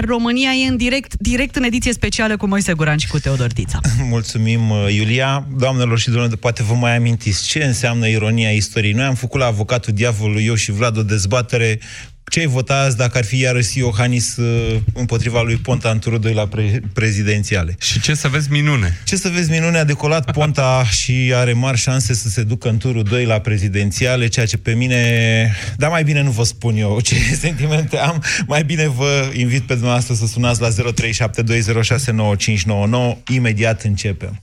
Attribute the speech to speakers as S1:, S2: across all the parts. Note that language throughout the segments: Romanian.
S1: iar România e în direct, direct în ediție specială cu Moise Guran și cu Teodor Tița.
S2: Mulțumim, uh, Iulia. Doamnelor și domnilor, poate vă mai amintiți ce înseamnă ironia istoriei. Noi am făcut la avocatul diavolului, eu și Vlad, o dezbatere ce ai votat azi dacă ar fi iarăși Iohannis uh, împotriva lui Ponta în turul 2 la pre- prezidențiale?
S3: Și ce să vezi minune?
S2: Ce să vezi minune, a decolat Ponta și are mari șanse să se ducă în turul 2 la prezidențiale, ceea ce pe mine... Dar mai bine nu vă spun eu ce sentimente am. Mai bine vă invit pe dumneavoastră să sunați la 0372069599. Imediat începem.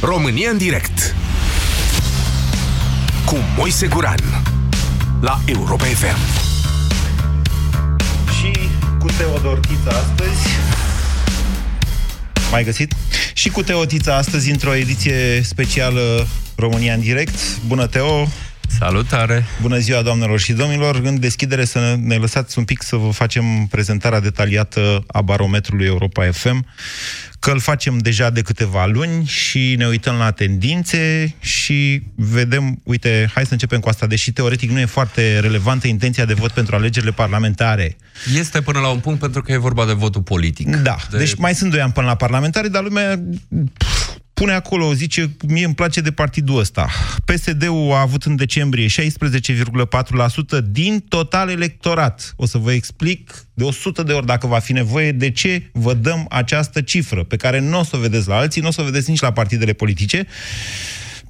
S4: România în direct cu Moise Guran la Europa FM.
S2: Și cu Teodor Tița astăzi mai găsit? Și cu Teotița astăzi într-o ediție specială România în direct. Bună, Teo!
S3: Salutare!
S2: Bună ziua, doamnelor și domnilor! În deschidere să ne lăsați un pic să vă facem prezentarea detaliată a barometrului Europa FM, că îl facem deja de câteva luni și ne uităm la tendințe și vedem, uite, hai să începem cu asta, deși teoretic nu e foarte relevantă intenția de vot pentru alegerile parlamentare.
S3: Este până la un punct pentru că e vorba de votul politic.
S2: Da,
S3: de...
S2: deci mai sunt doi ani până la parlamentare, dar lumea pf, pune acolo, zice, mie îmi place de partidul ăsta. PSD-ul a avut în decembrie 16,4% din total electorat. O să vă explic de 100 de ori, dacă va fi nevoie, de ce vă dăm această cifră, pe care nu o să o vedeți la alții, nu o să o vedeți nici la partidele politice,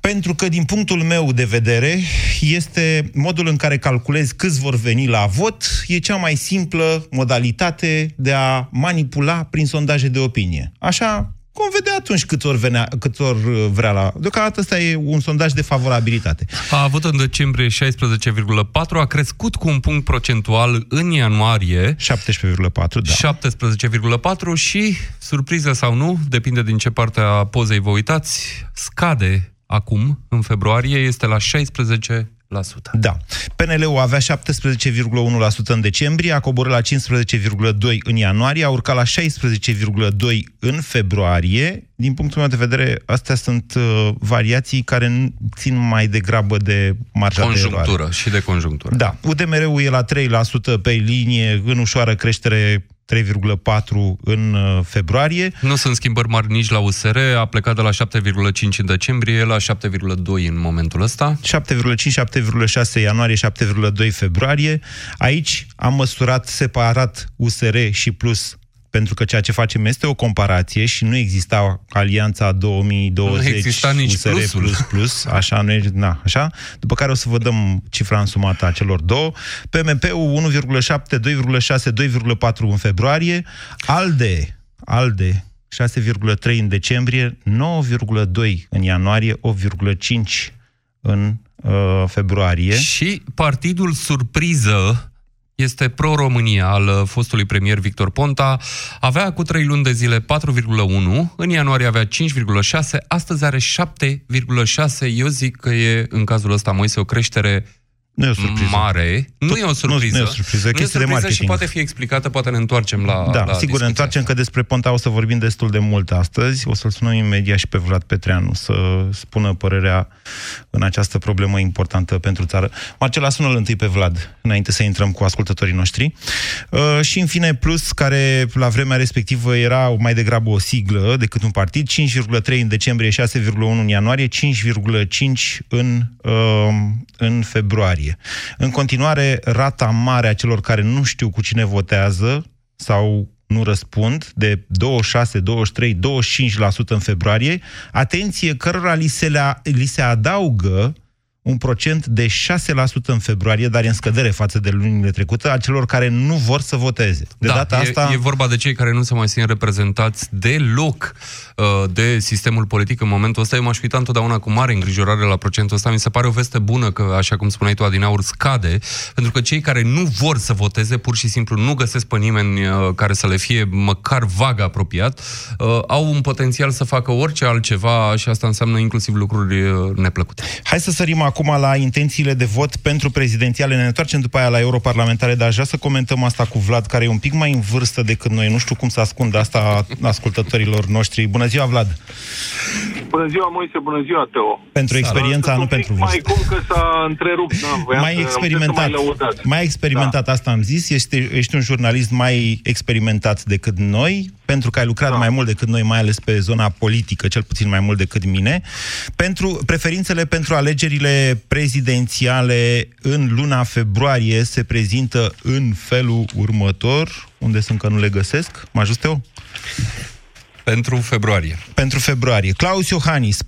S2: pentru că, din punctul meu de vedere, este modul în care calculezi câți vor veni la vot, e cea mai simplă modalitate de a manipula prin sondaje de opinie. Așa vom vedea atunci cât ori, venea, cât ori vrea la... Deocamdată ăsta e un sondaj de favorabilitate.
S3: A avut în decembrie 16,4, a crescut cu un punct procentual în ianuarie.
S2: 17,4, da.
S3: 17,4 și, surpriză sau nu, depinde din ce parte a pozei vă uitați, scade acum, în februarie, este la 16
S2: da. PNL-ul avea 17,1% în decembrie, a coborât la 15,2% în ianuarie, a urcat la 16,2% în februarie. Din punctul meu de vedere, astea sunt uh, variații care țin mai degrabă de marja
S3: conjunctură
S2: de eroare.
S3: și de conjunctură.
S2: Da. UDMR-ul e la 3% pe linie, în ușoară creștere 3,4 în uh, februarie.
S3: Nu sunt schimbări mari nici la USR, a plecat de la 7,5 în decembrie la 7,2 în momentul ăsta.
S2: 7,5, 7,6 ianuarie, 7,2 februarie. Aici am măsurat separat USR și plus pentru că ceea ce facem este o comparație și nu exista alianța 2020
S3: nu exista nici
S2: USR
S3: plusul.
S2: plus plus, așa nu e, na, așa, după care o să vă dăm cifra însumată a celor două. PMP-ul 1,7, 2,6, 2,4 în februarie, ALDE, ALDE 6,3 în decembrie, 9,2 în ianuarie, 8,5 în uh, februarie.
S3: Și partidul surpriză este Pro-România al uh, fostului premier Victor Ponta. Avea cu 3 luni de zile 4,1, în ianuarie avea 5,6, astăzi are 7,6. Eu zic că e, în cazul ăsta, Moise, o creștere
S2: nu e o surpriză.
S3: mare. Nu e o surpriză.
S2: Nu, nu e o surpriză, e
S3: nu e o
S2: chestie de
S3: surpriză și
S2: marketing.
S3: poate fi explicată, poate ne întoarcem la
S2: Da,
S3: la
S2: sigur, ne întoarcem că despre Ponta o să vorbim destul de mult astăzi. O să-l sunăm imediat și pe Vlad Petreanu să spună părerea în această problemă importantă pentru țară. Marcela, sună-l întâi pe Vlad, înainte să intrăm cu ascultătorii noștri. Uh, și, în fine, Plus, care la vremea respectivă era mai degrabă o siglă decât un partid, 5,3 în decembrie, 6,1 în ianuarie, 5,5 în, uh, în februarie. În continuare, rata mare a celor care nu știu cu cine votează sau nu răspund, de 26, 23, 25% în februarie, atenție, cărora li se, le, li se adaugă un procent de 6% în februarie, dar e în scădere față de lunile trecute, a celor care nu vor să voteze. De
S3: da,
S2: data
S3: e,
S2: asta...
S3: e vorba de cei care nu se mai simt reprezentați deloc uh, de sistemul politic în momentul ăsta. Eu m-aș uita întotdeauna cu mare îngrijorare la procentul ăsta. Mi se pare o veste bună că, așa cum spuneai tu, Adinaur, scade, pentru că cei care nu vor să voteze, pur și simplu nu găsesc pe nimeni uh, care să le fie măcar vag apropiat, uh, au un potențial să facă orice altceva și asta înseamnă inclusiv lucruri uh, neplăcute.
S2: Hai să sărim acum la intențiile de vot pentru prezidențiale. Ne întoarcem după aia la europarlamentare, dar aș vrea să comentăm asta cu Vlad, care e un pic mai în vârstă decât noi. Nu știu cum să ascund asta ascultătorilor noștri. Bună ziua, Vlad!
S5: Bună ziua, Moise, bună ziua, Teo.
S2: Pentru experiența, nu pentru vârstă.
S5: Mai cum că s-a întrerupt, da,
S2: mai experimentat, mai, mai experimentat, da. asta am zis, ești, ești un jurnalist mai experimentat decât noi, pentru că ai lucrat da. mai mult decât noi, mai ales pe zona politică, cel puțin mai mult decât mine, pentru preferințele pentru alegerile prezidențiale în luna februarie se prezintă în felul următor, unde sunt că nu le găsesc, mă ajut eu?
S3: Pentru februarie.
S2: Pentru februarie. Claus Iohannis, 41,4%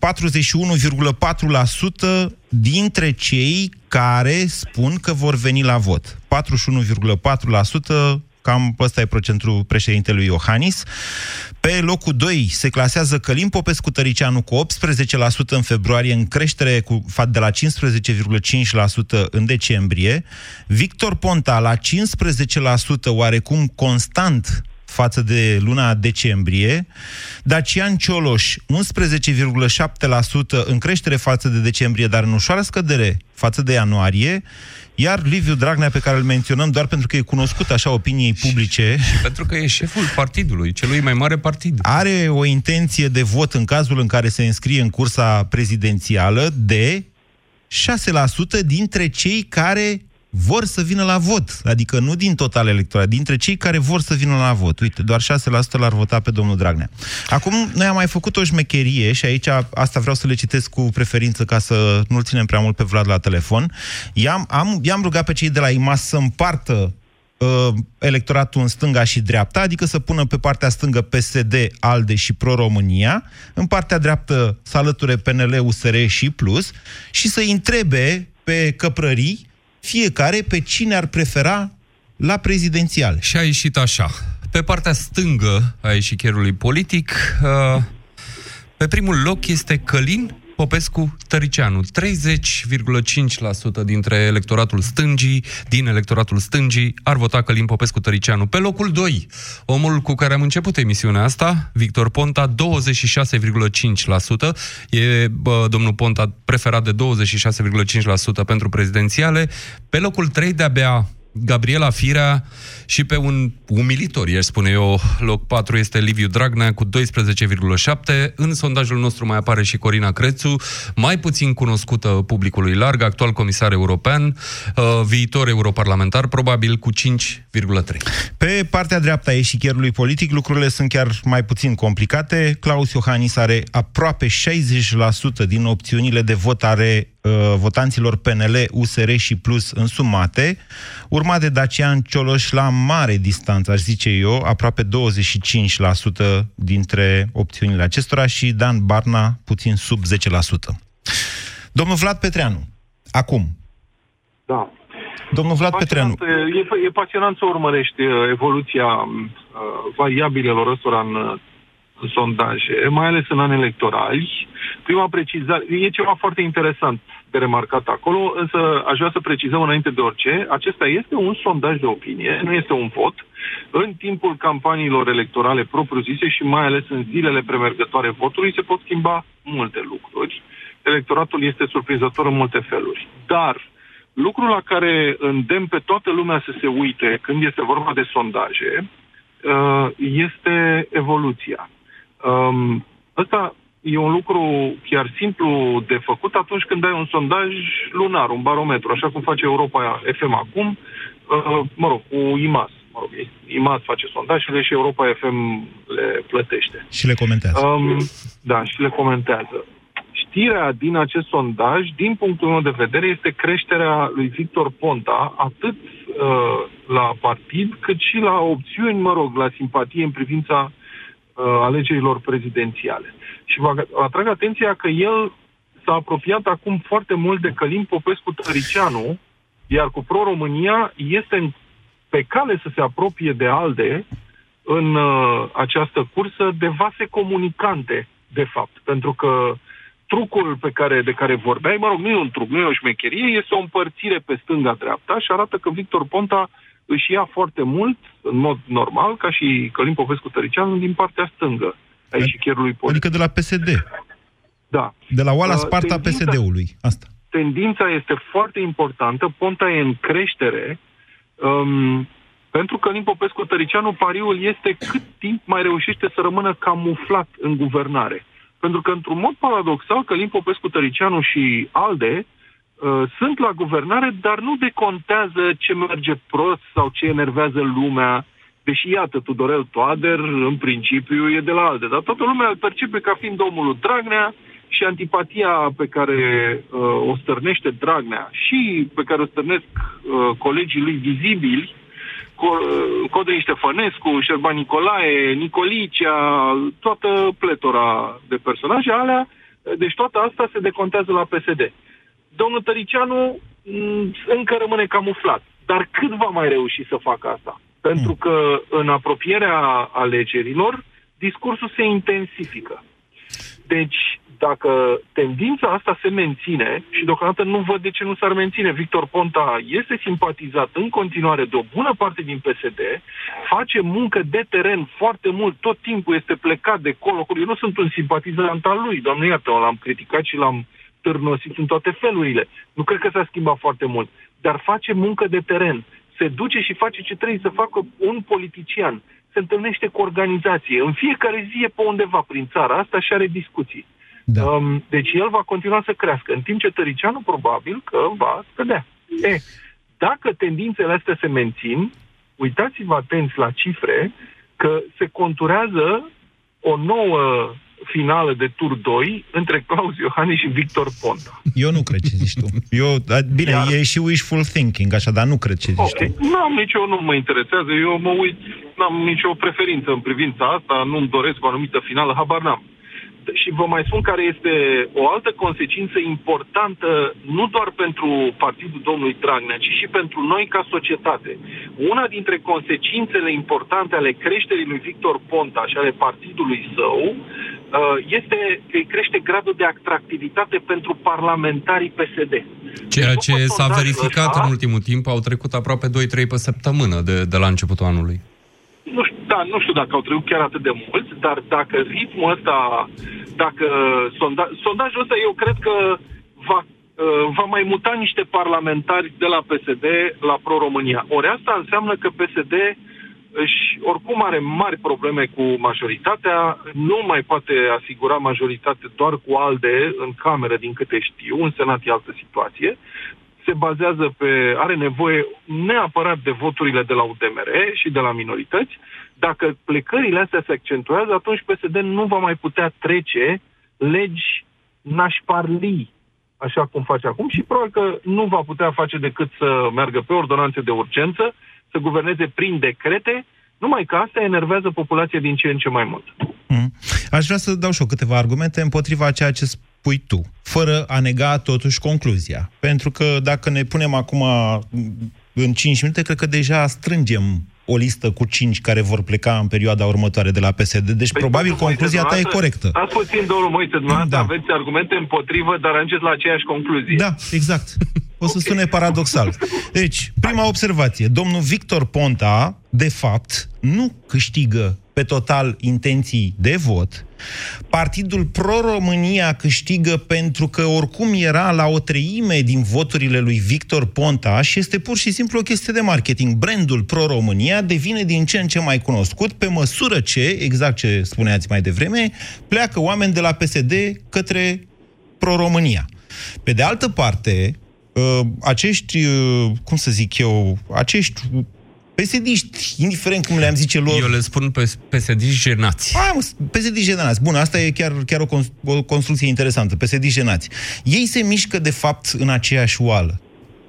S2: dintre cei care spun că vor veni la vot. 41,4% Cam ăsta e procentul președintelui Iohannis. Pe locul 2 se clasează Călim Popescu Tăricianu cu 18% în februarie, în creștere cu, de la 15,5% în decembrie. Victor Ponta la 15% oarecum constant față de luna decembrie, Dacian Cioloș 11,7% în creștere față de decembrie, dar în ușoară scădere față de ianuarie, iar Liviu Dragnea, pe care îl menționăm doar pentru că e cunoscut așa opiniei publice...
S3: Și pentru că e șeful partidului, celui mai mare partid.
S2: Are o intenție de vot în cazul în care se înscrie în cursa prezidențială de 6% dintre cei care vor să vină la vot. Adică nu din total electorat, dintre cei care vor să vină la vot. Uite, doar 6% l-ar vota pe domnul Dragnea. Acum, noi am mai făcut o șmecherie și aici asta vreau să le citesc cu preferință ca să nu-l ținem prea mult pe Vlad la telefon. I-am, am, i-am rugat pe cei de la IMAS să împartă uh, electoratul în stânga și dreapta, adică să pună pe partea stângă PSD, ALDE și Pro-România, în partea dreaptă să alăture PNL, USR și Plus și să întrebe pe căprării fiecare pe cine ar prefera la prezidențial.
S3: Și a ieșit așa. Pe partea stângă a ieșicherului politic, uh, pe primul loc este Călin Popescu Tăricianu. 30,5% dintre electoratul stângii, din electoratul stângii, ar vota Călin Popescu Tăricianu. Pe locul 2, omul cu care am început emisiunea asta, Victor Ponta, 26,5%. E bă, domnul Ponta preferat de 26,5% pentru prezidențiale. Pe locul 3, de-abia Gabriela Firea și pe un umilitor, aș spune eu, loc 4 este Liviu Dragnea cu 12,7. În sondajul nostru mai apare și Corina Crețu, mai puțin cunoscută publicului larg, actual comisar european, uh, viitor europarlamentar, probabil cu 5,3.
S2: Pe partea dreaptă a eșichierului politic, lucrurile sunt chiar mai puțin complicate. Claus Iohannis are aproape 60% din opțiunile de vot are uh, votanților PNL, USR și Plus însumate, urmat de Dacian Cioloș la mare distanță, aș zice eu, aproape 25% dintre opțiunile acestora și Dan Barna puțin sub 10%. Domnul Vlad Petreanu, acum.
S5: Da.
S2: Domnul Vlad
S5: pasionant,
S2: Petreanu.
S5: E, e pasionant să urmărești uh, evoluția uh, variabilelor ăstora în, în sondaje, mai ales în ani electorali. Prima precizare, e ceva foarte interesant de remarcat acolo, însă aș vrea să precizăm înainte de orice, acesta este un sondaj de opinie, nu este un vot. În timpul campaniilor electorale propriu-zise și mai ales în zilele premergătoare votului se pot schimba multe lucruri. Electoratul este surprinzător în multe feluri. Dar lucrul la care îndemn pe toată lumea să se uite când este vorba de sondaje uh, este evoluția. Um, ăsta e un lucru chiar simplu de făcut atunci când ai un sondaj lunar, un barometru, așa cum face Europa FM acum, uh, mă rog, cu IMAS. Mă rog, IMAS face sondajele și Europa FM le plătește.
S2: Și le comentează. Um,
S5: da, și le comentează. Știrea din acest sondaj, din punctul meu de vedere, este creșterea lui Victor Ponta, atât uh, la partid, cât și la opțiuni, mă rog, la simpatie în privința uh, alegerilor prezidențiale. Și vă atrag atenția că el s-a apropiat acum foarte mult de Călim Popescu Tăricianu, iar cu Pro-România este în, pe cale să se apropie de ALDE în uh, această cursă de vase comunicante, de fapt. Pentru că trucul pe care, de care vorbeai, mă rog, nu e un truc, nu e o șmecherie, este o împărțire pe stânga-dreapta și arată că Victor Ponta își ia foarte mult, în mod normal, ca și Călim Popescu Tăricianu, din partea stângă a ieșichierului politic.
S2: Adică de la PSD.
S5: Da.
S2: De la oala
S5: Uh,
S2: Sparta
S5: tendința-
S2: PSD-ului. Asta.
S5: tendința este foarte importantă, Ponta e în creștere, um, pentru că Călim Popescu Tăricianu, pariul este cât timp mai reușește să rămână camuflat în guvernare. Pentru că, într-un mod paradoxal, Călim Popescu Tăricianu și ALDE uh, sunt la guvernare, dar nu decontează ce merge prost sau ce enervează lumea. Deși, iată, Tudorel Toader, în principiu, e de la ALDE, dar toată lumea îl percepe ca fiind omul lui Dragnea și antipatia pe care uh, o stârnește Dragnea și pe care o stârnesc uh, colegii lui vizibili, Co- uh, Codrin Ștefănescu, Șerban Nicolae, Nicolicea, toată pletora de personaje alea, deci toată asta se decontează la PSD. Domnul Tăricianu m, încă rămâne camuflat. Dar cât va mai reuși să facă asta? Pentru că în apropierea alegerilor, discursul se intensifică. Deci, dacă tendința asta se menține, și deocamdată nu văd de ce nu s-ar menține, Victor Ponta este simpatizat în continuare de o bună parte din PSD, face muncă de teren foarte mult, tot timpul este plecat de colo. Eu nu sunt un simpatizant al lui, doamne iată, l-am criticat și l-am târnosit în toate felurile. Nu cred că s-a schimbat foarte mult, dar face muncă de teren. Se duce și face ce trebuie să facă un politician. Se întâlnește cu organizație. În fiecare zi e pe undeva prin țara asta și are discuții.
S2: Da.
S5: Um, deci el va continua să crească, în timp ce Tăricianu probabil că va scădea. E, dacă tendințele astea se mențin, uitați-vă atenți la cifre, că se conturează o nouă finală de tur 2 între Claus Iohannis și Victor Ponta.
S2: Eu nu cred ce zici tu. Eu, a, bine,
S5: Iar-
S2: e și wishful thinking, așa, dar nu cred ce zici
S5: Ok,
S2: tu.
S5: n-am nicio, nu mă interesează, eu mă uit, n-am nicio preferință în privința asta, nu-mi doresc o anumită finală, habar n-am. Și vă mai spun care este o altă consecință importantă, nu doar pentru partidul domnului Dragnea, ci și pentru noi ca societate. Una dintre consecințele importante ale creșterii lui Victor Ponta și ale partidului său uh, este că îi crește gradul de atractivitate pentru parlamentarii PSD.
S3: Ceea
S5: După
S3: ce s-a
S5: sondajul
S3: verificat
S5: ăsta-
S3: în ultimul timp, au trecut aproape 2-3 pe săptămână de, de la începutul anului.
S5: Nu știu, da, nu știu dacă au trecut chiar atât de mulți, dar dacă ritmul ăsta, dacă sonda, sondajul ăsta, eu cred că va, uh, va mai muta niște parlamentari de la PSD la Pro-România. Ori asta înseamnă că PSD își, oricum are mari probleme cu majoritatea, nu mai poate asigura majoritate doar cu ALDE în cameră, din câte știu, în Senat e altă situație, se bazează pe, are nevoie neapărat de voturile de la UDMR și de la minorități. Dacă plecările astea se accentuează, atunci PSD nu va mai putea trece legi nașparlii, așa cum face acum, și probabil că nu va putea face decât să meargă pe ordonanțe de urgență, să guverneze prin decrete, numai că asta enervează populația din ce în ce mai mult.
S2: Mm. Aș vrea să dau și eu câteva argumente împotriva a ceea ce spui tu, fără a nega totuși concluzia. Pentru că dacă ne punem acum în 5 minute, cred că deja strângem o listă cu 5 care vor pleca în perioada următoare de la PSD. Deci
S5: Păi,
S2: probabil
S5: domnul Moise,
S2: concluzia ta e
S5: dumneavoastră-
S2: corectă.
S5: Stați puțin, domnul Moise, dumneavoastră
S2: Da.
S5: aveți argumente împotrivă, dar ajungeți la aceeași concluzie.
S2: Da, exact. O să sune paradoxal. Deci, prima observație. Domnul Victor Ponta, de fapt, nu câștigă pe total intenții de vot. Partidul Pro-România câștigă pentru că oricum era la o treime din voturile lui Victor Pontaș și este pur și simplu o chestie de marketing. Brandul Pro-România devine din ce în ce mai cunoscut pe măsură ce, exact ce spuneați mai devreme, pleacă oameni de la PSD către Pro-România. Pe de altă parte, uh, acești, uh, cum să zic eu, acești pesediști, indiferent cum le-am zice lor...
S3: Eu le spun pe psd jenați.
S2: Hai, mă, PSD jenați. Bun, asta e chiar, chiar o, cons- o construcție interesantă. PSD jenați. Ei se mișcă, de fapt, în aceeași oală.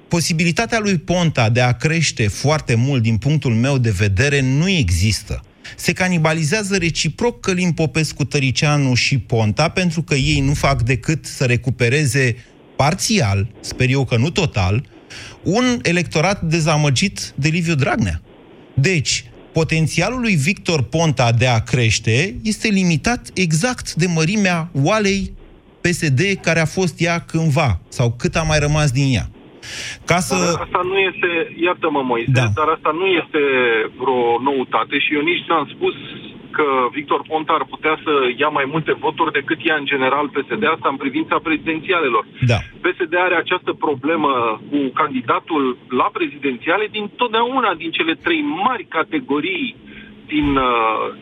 S2: Posibilitatea lui Ponta de a crește foarte mult, din punctul meu de vedere, nu există. Se canibalizează reciproc Călim Popescu, Tăricianu și Ponta, pentru că ei nu fac decât să recupereze parțial, sper eu că nu total, un electorat dezamăgit de Liviu Dragnea. Deci, potențialul lui Victor Ponta de a crește este limitat exact de mărimea oalei PSD care a fost ea cândva, sau cât a mai rămas din ea. Ca să...
S5: Dar asta nu este, iartă-mă Moise,
S2: Da.
S5: dar asta nu este vreo noutate și eu nici n-am spus că Victor Ponta ar putea să ia mai multe voturi decât ia în general PSD, asta în privința prezidențialelor.
S2: Da.
S5: PSD are această problemă cu candidatul la prezidențiale din totdeauna din cele trei mari categorii din uh,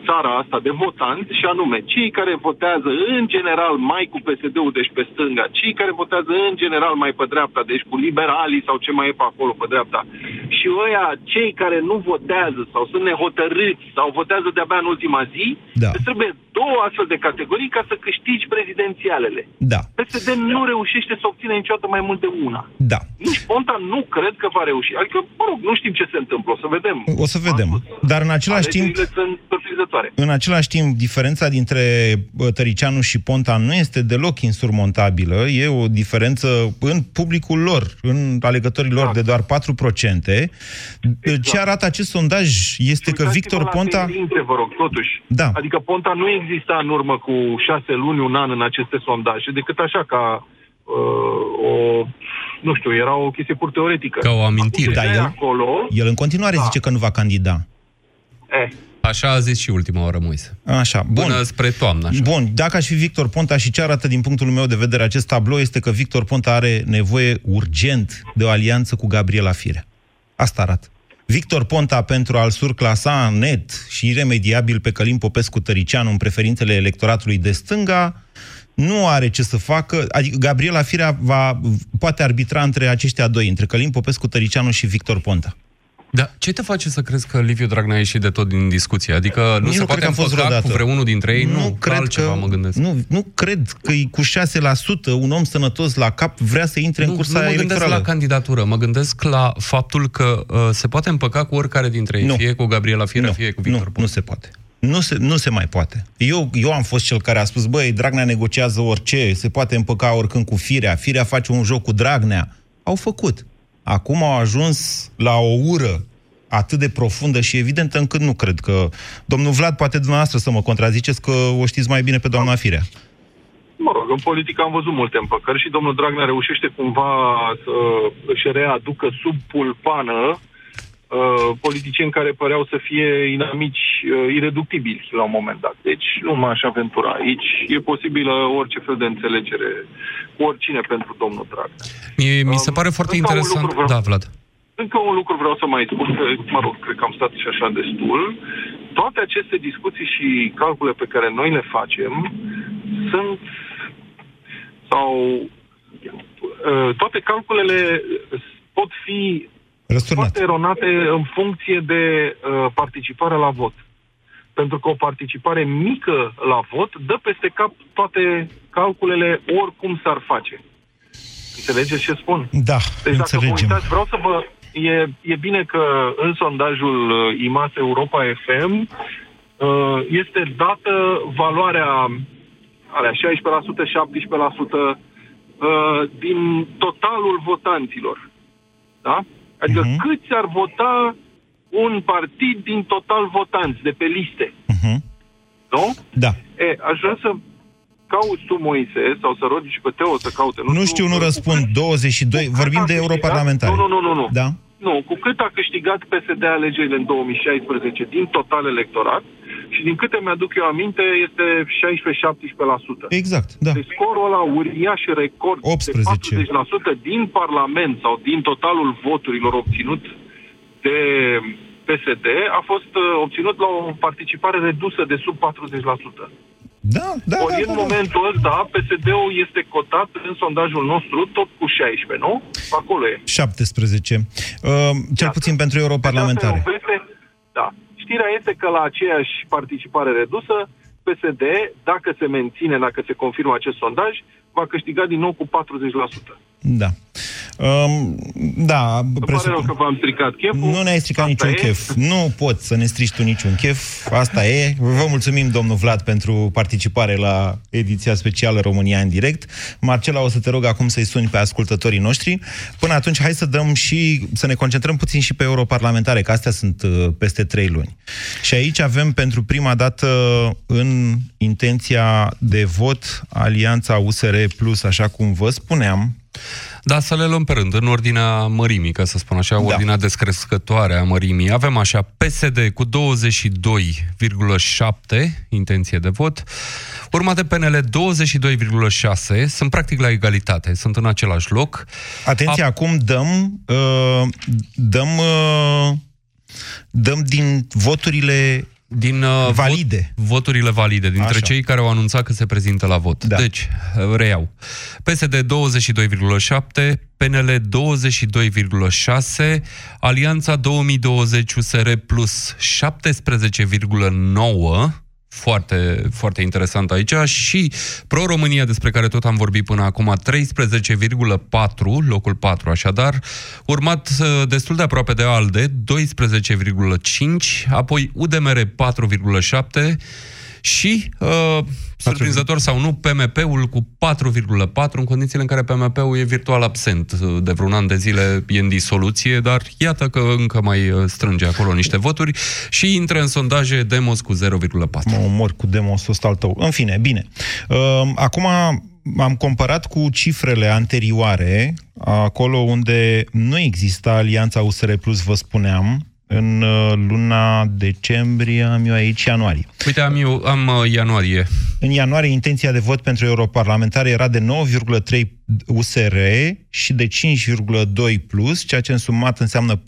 S5: țara asta de votanți, și anume cei care votează în general mai cu PSD-ul, deci pe stânga, cei care votează în general mai pe dreapta, deci cu liberalii sau ce mai e pe acolo pe dreapta, și ăia, cei care nu votează sau sunt nehotărâți sau votează de-abia în ultima zi,
S2: Da.
S5: îți trebuie două astfel de categorii ca să câștigi prezidențialele.
S2: Da.
S5: PSD nu reușește să obțină niciodată mai mult de una.
S2: Da.
S5: Nici Ponta nu cred că va reuși. Adică, mă rog, nu știm ce se întâmplă, o să vedem.
S2: O să vedem. Dar în același timp,
S5: Alegerile sunt surprinzătoare.
S2: În același timp, diferența dintre bă, Tăricianu și Ponta nu este deloc insurmontabilă. E o diferență în publicul lor, în alegătorii lor,
S5: Da.
S2: de doar 4%. Ce arată acest sondaj este că
S5: Uitați-vă
S2: Victor
S5: la
S2: Ponta...
S5: tendințe, vă rog, totuși.
S2: Da.
S5: Adică Ponta nu exista în urmă cu șase luni, un an în aceste sondaje, decât așa ca uh, o, nu știu, era o chestie pur teoretică.
S3: Ca o amintire.
S5: Acum,
S2: Da,
S5: de
S2: el-
S5: acolo,
S2: El în continuare
S5: Da.
S2: zice că nu va candida.
S5: Eh,
S3: Așa a zis și ultima oară Moise.
S2: Așa, bun.
S3: Până spre toamnă, așa.
S2: Bun, dacă aș fi Victor Ponta și ce arată din punctul meu de vedere acest tablou este că Victor Ponta are nevoie urgent de o alianță cu Gabriela Firea. Asta arată. Victor Ponta pentru a-l surclasa net și iremediabil pe Călim Popescu Tăricianu în preferințele electoratului de stânga, nu are ce să facă, adică Gabriela Firea va, poate arbitra între aceștia doi, între Călim Popescu Tăricianu și Victor Ponta.
S3: Da, ce te face să crezi că Liviu Dragnea a ieșit de tot din discuție? Adică nu
S2: Nici
S3: se
S2: nu
S3: poate
S2: cred că a fost
S3: împăca cu
S2: vreodată.
S3: vreunul dintre ei? Nu, cred altceva mă gândesc.
S2: Nu, nu cred că e cu 6% un om sănătos la cap vrea să intre în
S3: nu,
S2: cursa
S3: nu mă gândesc
S2: electorală.
S3: la candidatură, mă gândesc la faptul că uh, se poate împăca cu oricare dintre ei,
S2: Nu.
S3: fie cu Gabriela Firea,
S2: nu,
S3: fie cu Victor
S2: nu,
S3: Ponta.
S2: nu se poate. Nu se, nu se mai poate. Eu, eu am fost cel care a spus, băi, Dragnea negociază orice, se poate împăca oricând cu Firea, Firea face un joc cu Dragnea. Au făcut. Acum au ajuns la o ură atât de profundă și evidentă încât nu cred că... Domnul Vlad, poate dumneavoastră să mă contraziceți că o știți mai bine pe doamna Firea.
S5: mă rog, în politică am văzut multe împăcări și domnul Dragnea reușește cumva să își readucă sub pulpană uh, politicieni care păreau să fie inamici uh, ireductibili la un moment dat. Deci nu m-aș aventura aici. E posibilă orice fel de înțelegere cu oricine pentru domnul Dragnea.
S3: Mie, mi se
S5: Um,
S3: pare foarte
S5: încă un
S3: interesant.
S5: lucru vreau-
S3: Da, Vlad.
S5: Încă un lucru vreau să mai spun, că, mă rog, cred că am stat și așa destul. Toate aceste discuții și calcule pe care noi le facem sunt sau uh, toate calculele pot fi
S2: Răsturnat.
S5: foarte eronate în funcție de uh, participare la vot. Pentru că o participare mică la vot dă peste cap toate calculele oricum s-ar face. Înțelegeți ce spun?
S2: Da,
S5: Deci dacă vă
S2: înțelegem.
S5: uitați, vreau să vă... E, e bine că în sondajul uh, IMAS Europa FM uh, este dată valoarea alea 16%, 17% uh, din totalul votanților. Da? Adică
S2: Mhm.
S5: câți ar vota un partid din total votanți de pe liste.
S2: Mhm.
S5: Nu?
S2: Da.
S5: E, aș vrea să cauți tu, Moise, sau să rogi și pe Teo să caute.
S2: Nu știu, nu
S5: cu
S2: răspund.
S5: cât-
S2: 22.
S5: cu cât
S2: Vorbim
S5: a
S2: de
S5: câștigat-
S2: europarlamentari.
S5: Nu, nu, nu, nu.
S2: Da?
S5: Nu, cu cât a câștigat PSD alegerile în 2016 din total electorat și din câte mi-aduc eu aminte este 16-17%.
S2: Exact, da.
S5: Deci scorul ăla uriaș record
S2: 18.
S5: de 40% din Parlament sau din totalul voturilor obținut de PSD a fost uh, obținut la o participare redusă de sub 40%.
S2: Da, da,
S5: Ori
S2: da,
S5: în
S2: da, da.
S5: momentul ăsta PSD-ul este cotat în sondajul nostru tot cu 16, nu? Acolo e.
S2: 17. Uh, cel
S5: Da.
S2: puțin pentru europarlamentare.
S5: Asta e o veste. Da. Știrea este că la aceeași participare redusă, PSD, dacă se menține, dacă se confirmă acest sondaj, va câștiga din nou cu 40%.
S2: Da. Um, da,
S5: Îmi pare
S2: presupun...
S5: rău că v-am stricat cheful.
S2: Nu ne-ai stricat
S5: Asta
S2: niciun
S5: e.
S2: chef. Nu poți să ne strici tu niciun chef. Asta e. Vă mulțumim, domnul Vlad, pentru participare la ediția specială România în direct. Marcela, o să te rog acum să-i suni pe ascultătorii noștri. Până atunci, hai să dăm și să ne concentrăm puțin și pe europarlamentare, că astea sunt uh, peste trei luni. Și aici avem pentru prima dată în intenția de vot Alianța USR Plus, așa cum vă spuneam,
S3: Da, să le luăm pe rând, în ordinea mărimii, ca să spun așa,
S2: Da.
S3: ordinea descrescătoare a mărimii. Avem așa, PSD cu 22,7 intenție de vot, urmate PNL 22,6, sunt practic la egalitate, sunt în același loc.
S2: Atenție,
S3: A-
S2: acum dăm, uh, dăm, uh, dăm din voturile
S3: Din uh,
S2: Valide.
S3: Vot, voturile valide, dintre
S2: Așa.
S3: cei care au anunțat că se prezintă la vot.
S2: Da.
S3: Deci, uh, reiau. PSD 22,7, PNL 22,6, Alianța 2020 USR plus 17,9, foarte, foarte interesant aici, și Pro-România, despre care tot am vorbit până acum, 13,4, locul 4 așadar, urmat uh, destul de aproape de ALDE, 12,5, apoi UDMR 4,7 și, uh, surprinzător sau nu, PMP-ul cu 4,4, în condițiile în care PMP-ul e virtual absent. Uh, De vreun an de zile e în disoluție, dar iată că încă mai uh, strânge acolo niște voturi și intră în sondaje Demos cu 0,4.
S2: mă omor cu demosul ăsta al tău. În fine, bine. Uh, Acum am comparat cu cifrele anterioare, acolo unde nu exista Alianța USR Plus, vă spuneam, în uh, luna decembrie, am eu aici ianuarie.
S3: Uite, am, eu, am uh, ianuarie.
S2: În ianuarie, intenția de vot pentru europarlamentare era de 9,3 USR și de 5,2 plus, ceea ce în sumat înseamnă 14,5,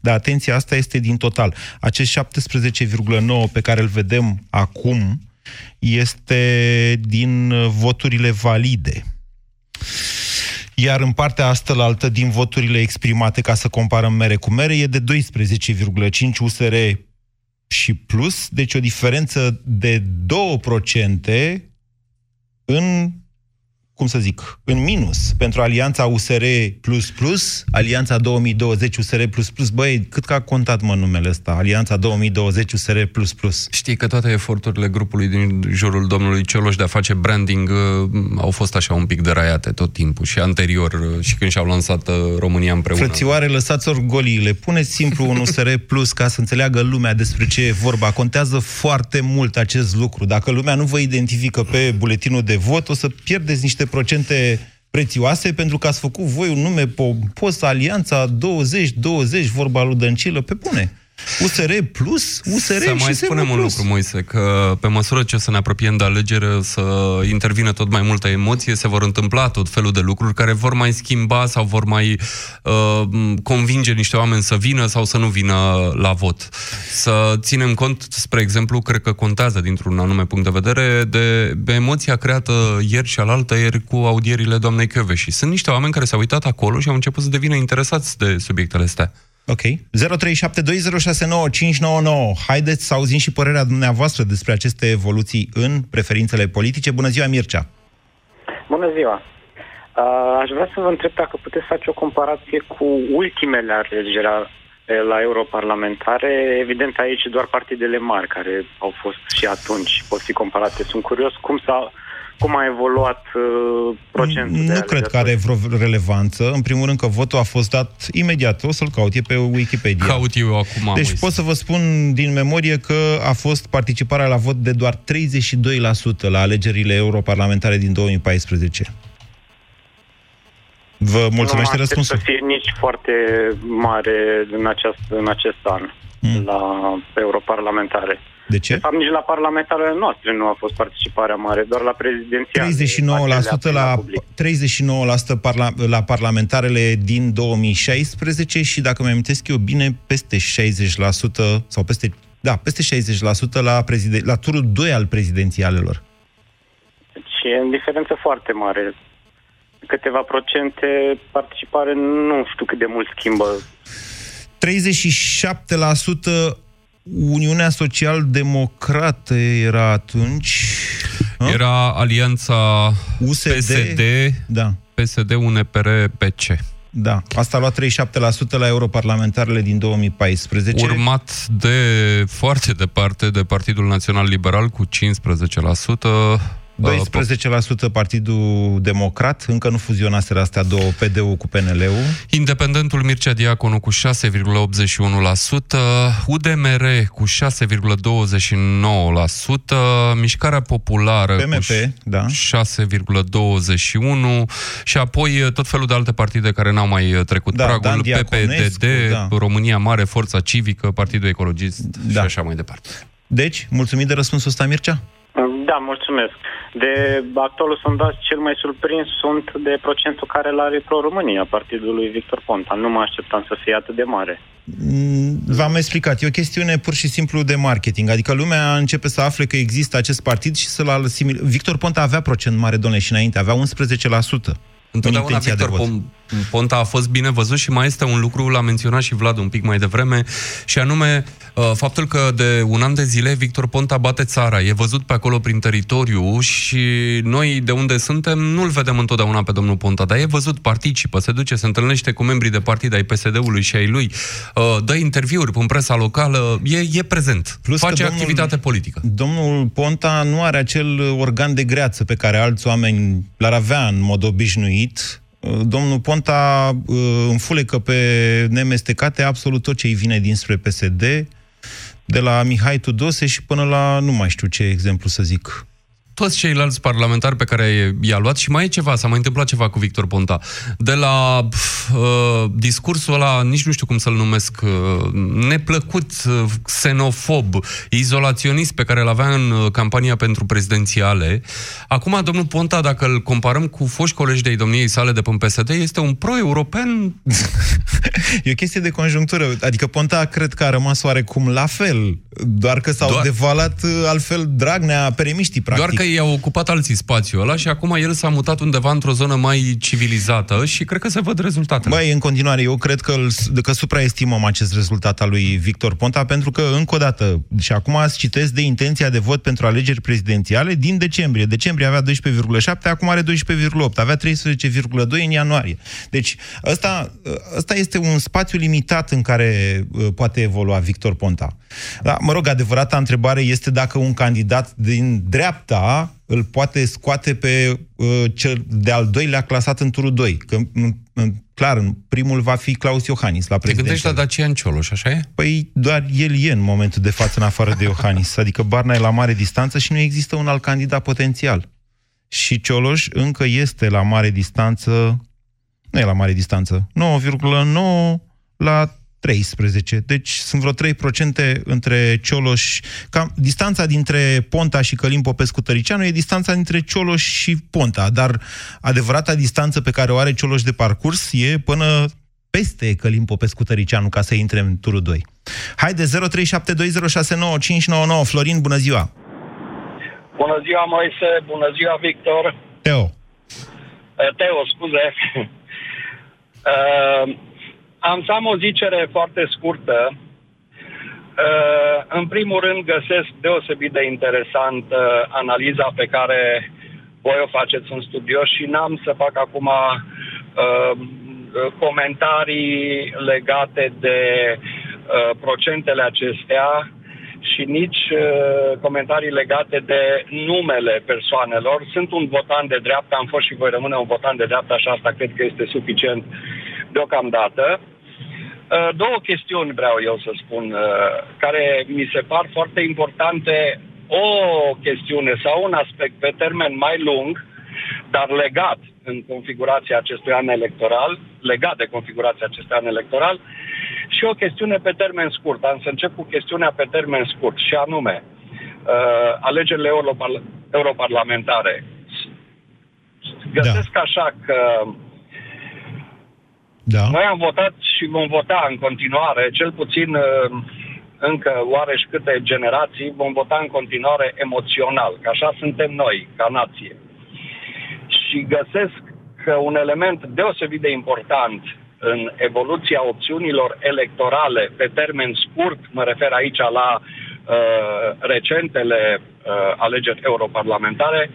S2: dar atenție, asta este din total. Acest 17,9 pe care îl vedem acum este din uh, voturile valide. Iar în partea asta la altă din voturile exprimate, ca să comparăm mere cu mere, e de 12,5 USR și plus, deci o diferență de 2% în, cum să zic, în minus pentru Alianța USR++, Alianța 2020 USR++, băi, cât că a contat, mă, numele ăsta, Alianța 2020 USR++.
S3: Știi că toate eforturile grupului din jurul domnului Cioloș de a face branding uh, au fost așa un pic deraiate tot timpul și anterior uh, și când și-au lansat uh, România împreună.
S2: Frățioare, lăsați orgoliile, puneți simplu un USR Plus ca să înțeleagă lumea despre ce e vorba. Contează foarte mult acest lucru. Dacă lumea nu vă identifică pe buletinul de vot, o să pierdeți niște procente prețioase pentru că ați făcut voi un nume post Alianța 20-20, vorba lui Dăncilă, pe bune. USR Plus, USR
S3: Să
S2: și
S3: mai
S2: SM
S3: spunem un
S2: Plus.
S3: lucru, Moise, că pe măsură ce o să ne apropiem de alegere, o să intervină tot mai multă emoție, se vor întâmpla tot felul de lucruri care vor mai schimba sau vor mai uh, convinge niște oameni să vină sau să nu vină la vot. Să ținem cont, spre exemplu, cred că contează dintr-un anume punct de vedere, de, de emoția creată ieri și alaltă ieri cu audierile doamnei Căveși. Sunt niște oameni care s-au uitat acolo și au început să devină interesați de subiectele astea.
S2: Ok. 0372069599. Haideți să auzim și părerea dumneavoastră despre aceste evoluții în preferințele politice. Bună ziua, Mircea!
S6: Bună ziua! Uh, Aș vrea să vă întreb dacă puteți face o comparație cu ultimele alegeri a- la europarlamentare. Evident, aici doar partidele mari care au fost și atunci pot fi comparate. Sunt curios cum s-a cum a evoluat uh, procentul de
S2: Nu cred că are vreo relevanță. În primul rând că votul a fost dat imediat. O să-l caut, e pe Wikipedia.
S3: Caut eu acum.
S2: Deci
S3: Moise.
S2: pot să vă spun din memorie că a fost participarea la vot de doar 32% la alegerile europarlamentare din 2014. Vă
S6: nu
S2: mulțumește
S6: mă aștept
S2: răspunsul?
S6: să fie nici foarte mare în acest, în acest an
S2: Mm.
S6: la europarlamentare.
S2: De ce?
S6: De fapt, nici la parlamentarele noastre nu a fost participarea mare, doar la prezidențiale.
S2: 39% la,
S6: public.
S2: 39% parla, la parlamentarele din 2016 și, dacă mi amintesc eu bine, peste 60% sau peste, da, peste 60% la, preziden, la turul 2 al prezidențialelor.
S6: Și e în diferență foarte mare. Câteva procente participare nu știu cât de mult schimbă.
S2: 37% Uniunea Social-Democrată era atunci. Hă?
S3: Era alianța
S2: USD.
S3: PSD,
S2: Da.
S3: PSD, UNPR, PC.
S2: Da, asta a luat 37% la europarlamentarele din 2014.
S3: Urmat de foarte departe de Partidul Național Liberal cu 15%,
S2: 12% Partidul Democrat, încă nu fuzionaseră astea două, PD-ul cu PNL-ul.
S3: Independentul Mircea Diaconu cu 6,81%, UDMR cu 6,29%, Mișcarea Populară
S2: PMP,
S3: cu
S2: da.
S3: 6,21% și apoi tot felul de alte partide care n-au mai trecut
S2: Da,
S3: pragul,
S2: Dan Diaconescu,
S3: PPDD,
S2: da.
S3: România Mare, Forța Civică, Partidul Ecologist și
S2: Da.
S3: așa mai departe.
S2: Deci, mulțumit de răspunsul ăsta, Mircea?
S6: Da, mulțumesc. De actualul sondaj, cel mai surprins sunt de procentul care îl are Pro-România, partidul lui Victor Ponta. Nu mă așteptam să fie atât de mare.
S2: Mm, V-am explicat, e o chestiune pur și simplu de marketing. Adică lumea începe să afle că există acest partid și să-l asimile. Victor Ponta avea procent mare, domnule, și înainte, avea 11%.
S3: Întotdeauna
S2: în intenția
S3: Victor
S2: de vot.
S3: Pom- Ponta a fost bine văzut și mai este un lucru, l-a menționat și Vlad un pic mai devreme, și anume uh, faptul că de un an de zile Victor Ponta bate țara. E văzut pe acolo prin teritoriu și noi de unde suntem nu-l vedem întotdeauna pe domnul Ponta, dar e văzut, participă, se duce, se întâlnește cu membrii de partid ai PSD-ului și ai lui, uh, dă interviuri în presa locală, e, e prezent,
S2: Plus că
S3: face
S2: domnul-
S3: activitate politică.
S2: Domnul Ponta nu are acel organ de greață pe care alți oameni l-ar avea în mod obișnuit. Domnul Ponta uh, înfulecă pe nemestecate absolut tot ce îi vine dinspre PSD, de la Mihai Tudose și până la nu mai știu ce exemplu să zic.
S3: Toți ceilalți parlamentari pe care i-a luat și mai e ceva, s-a mai întâmplat ceva cu Victor Ponta. De la pf, uh, discursul ăla, nici nu știu cum să-l numesc, uh, neplăcut, uh, xenofob, izolaționist pe care îl avea în uh, campania pentru prezidențiale, acum domnul Ponta, dacă îl comparăm cu foști colegi de domniei sale de pe PSD, este un pro-european
S2: E o chestie de conjunctură. Adică Ponta cred că a rămas oarecum la fel, doar că s-au
S3: Doar-
S2: devalat uh, altfel Dragnea, peremiștii, practic.
S3: Doar că i-au ocupat alții spațiul ăla și acum el s-a mutat undeva într-o zonă mai civilizată și cred că se văd rezultatele.
S2: Băi, în continuare, eu cred că, îl, că supraestimăm acest rezultat al lui Victor Ponta, pentru că, încă o dată, și acum îți citesc de intenția de vot pentru alegeri prezidențiale din decembrie. Decembrie avea 12,7, acum are 12,8, avea 13,2 în ianuarie. Deci, ăsta, ăsta este un spațiu limitat în care uh, poate evolua Victor Ponta. Da, mă rog, adevărata întrebare este dacă un candidat din dreapta îl poate scoate pe uh, cel de-al doilea clasat în turul 2. Că, în, în, clar, în primul va fi Claus Iohannis la
S3: Te gândești
S2: prezidență.
S3: la Dacian Cioloș, așa e?
S2: Păi doar el e în momentul de față, în afară de Iohannis. Adică Barna e la mare distanță și nu există un alt candidat potențial. Și Cioloș încă este la mare distanță, nu e la mare distanță, 9,9 la 13. Deci sunt vreo 3% între Cioloș... Cam, distanța dintre Ponta și Călim Popescu Tăricianu e distanța dintre Cioloș și Ponta, dar adevărata distanță pe care o are Cioloș de parcurs e până peste Călim Popescu Tăricianu ca să intre în turul 2. Haide, 0372069599. Florin, bună ziua!
S7: Bună ziua, Moise, bună ziua, Victor.
S2: Teo.
S7: Eh, Teo, scuze. Uh, am să am o zicere foarte scurtă. Uh, în primul rând, găsesc deosebit de interesant uh, analiza pe care voi o faceți în studio și n-am să fac acum uh, comentarii legate de uh, procentele acestea și nici uh, comentarii legate de numele persoanelor. Sunt un votant de dreapta, am fost și voi rămâne un votant de dreapta și asta cred că este suficient deocamdată. Uh, două chestiuni vreau eu să spun, uh, care mi se par foarte importante. O chestiune sau un aspect pe termen mai lung, dar legat în configurația acestui an electoral, legat de configurația acestui an electoral, și o chestiune pe termen scurt. Am să încep cu chestiunea pe termen scurt, și anume, uh, alegerile europar- europarlamentare. Găsesc da. așa că
S2: Da.
S7: noi am votat și vom vota în continuare, cel puțin uh, încă oareși câte generații, vom vota în continuare emoțional, că așa suntem noi, ca nație. Și găsesc că un element deosebit de important în evoluția opțiunilor electorale pe termen scurt, mă refer aici la uh, recentele uh, alegeri europarlamentare,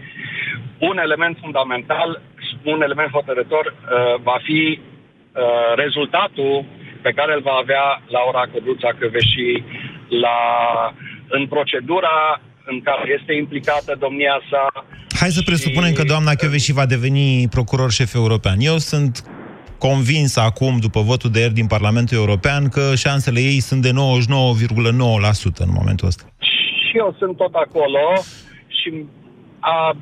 S7: un element fundamental un element hotărător uh, va fi uh, rezultatul pe care îl va avea Laura Codruța Căveși la, în procedura în care este implicată domnia sa.
S2: Hai să presupunem că doamna Chioveși va deveni procuror șef european. Eu sunt convins acum, după votul de ieri din Parlamentul European, că șansele ei sunt de 99,9% în momentul ăsta.
S7: Și eu sunt tot acolo și a,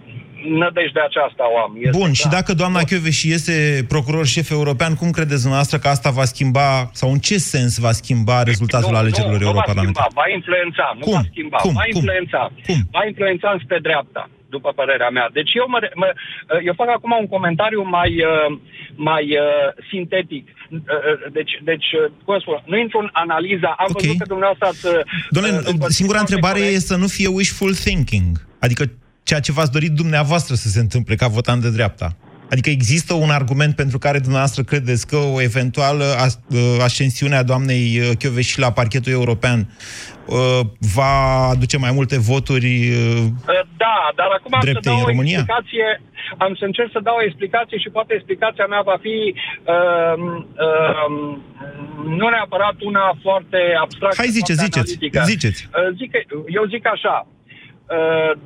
S7: nădejdea aceasta o am. Este
S2: Bun, și
S7: clar.
S2: dacă doamna Chioveși este procuror șef european, cum credeți dumneavoastră că asta va schimba, sau în ce sens va schimba rezultatul
S7: nu,
S2: alegerilor
S7: nu, nu va
S2: europarlamentare?
S7: schimba, va influența, nu
S2: Cum?
S7: va schimba,
S2: Cum?
S7: va
S2: Cum?
S7: influența.
S2: Cum?
S7: Va influența spre dreapta, după părerea mea. Deci eu, mă, mă, eu fac acum un comentariu mai, uh, mai uh, sintetic. Uh, uh, Deci, deci uh, cum să spun, nu intru în analiza, am
S2: Ok.
S7: văzut că dumneavoastră ați... uh,
S2: Doamne,
S7: împărțit
S2: singura
S7: foarte
S2: întrebare
S7: corect.
S2: e să nu fie wishful thinking. Adică ceea ce v-ați dorit dumneavoastră să se întâmple ca votant de dreapta. Adică există un argument pentru care dumneavoastră credeți că o eventuală as- uh, ascensiune a doamnei uh, Chioveși la parchetul european uh, va aduce mai multe voturi uh,
S7: Uh, Da, dar acum am să
S2: drepte
S7: dau
S2: în
S7: o
S2: România?
S7: explicație, am să încerc să dau o explicație și poate explicația mea va fi uh, uh, nu neapărat una foarte abstractă.
S2: Hai, ziceți,
S7: foarte
S2: ziceți,
S7: analitică.
S2: ziceți.
S7: Uh, Zic, eu zic așa, uh,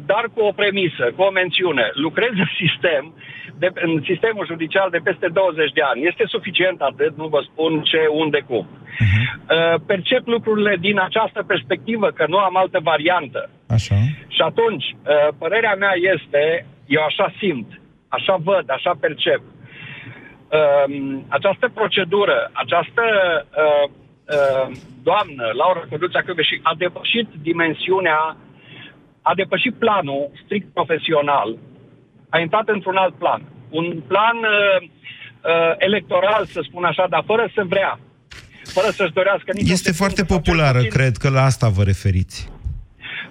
S7: dar cu o premisă, cu o mențiune. Lucrez în sistem, de, în sistemul judiciar de peste 20 de ani. Este suficient atât, nu vă spun ce, unde, cum.
S2: Mhm.
S7: Uh, percep lucrurile din această perspectivă, că nu am altă variantă.
S2: Așa.
S7: Și atunci, uh, părerea mea este, eu așa simt, așa văd, așa percep. Um, Această procedură, această uh, uh, doamnă, Laura Căduța Căveși, a depășit dimensiunea, a depășit planul strict profesional, a intrat într-un alt plan. Un plan uh, uh, electoral, să spun așa, dar fără să vrea. Fără să-și dorească nici
S2: Este foarte populară, cred că la asta vă referiți.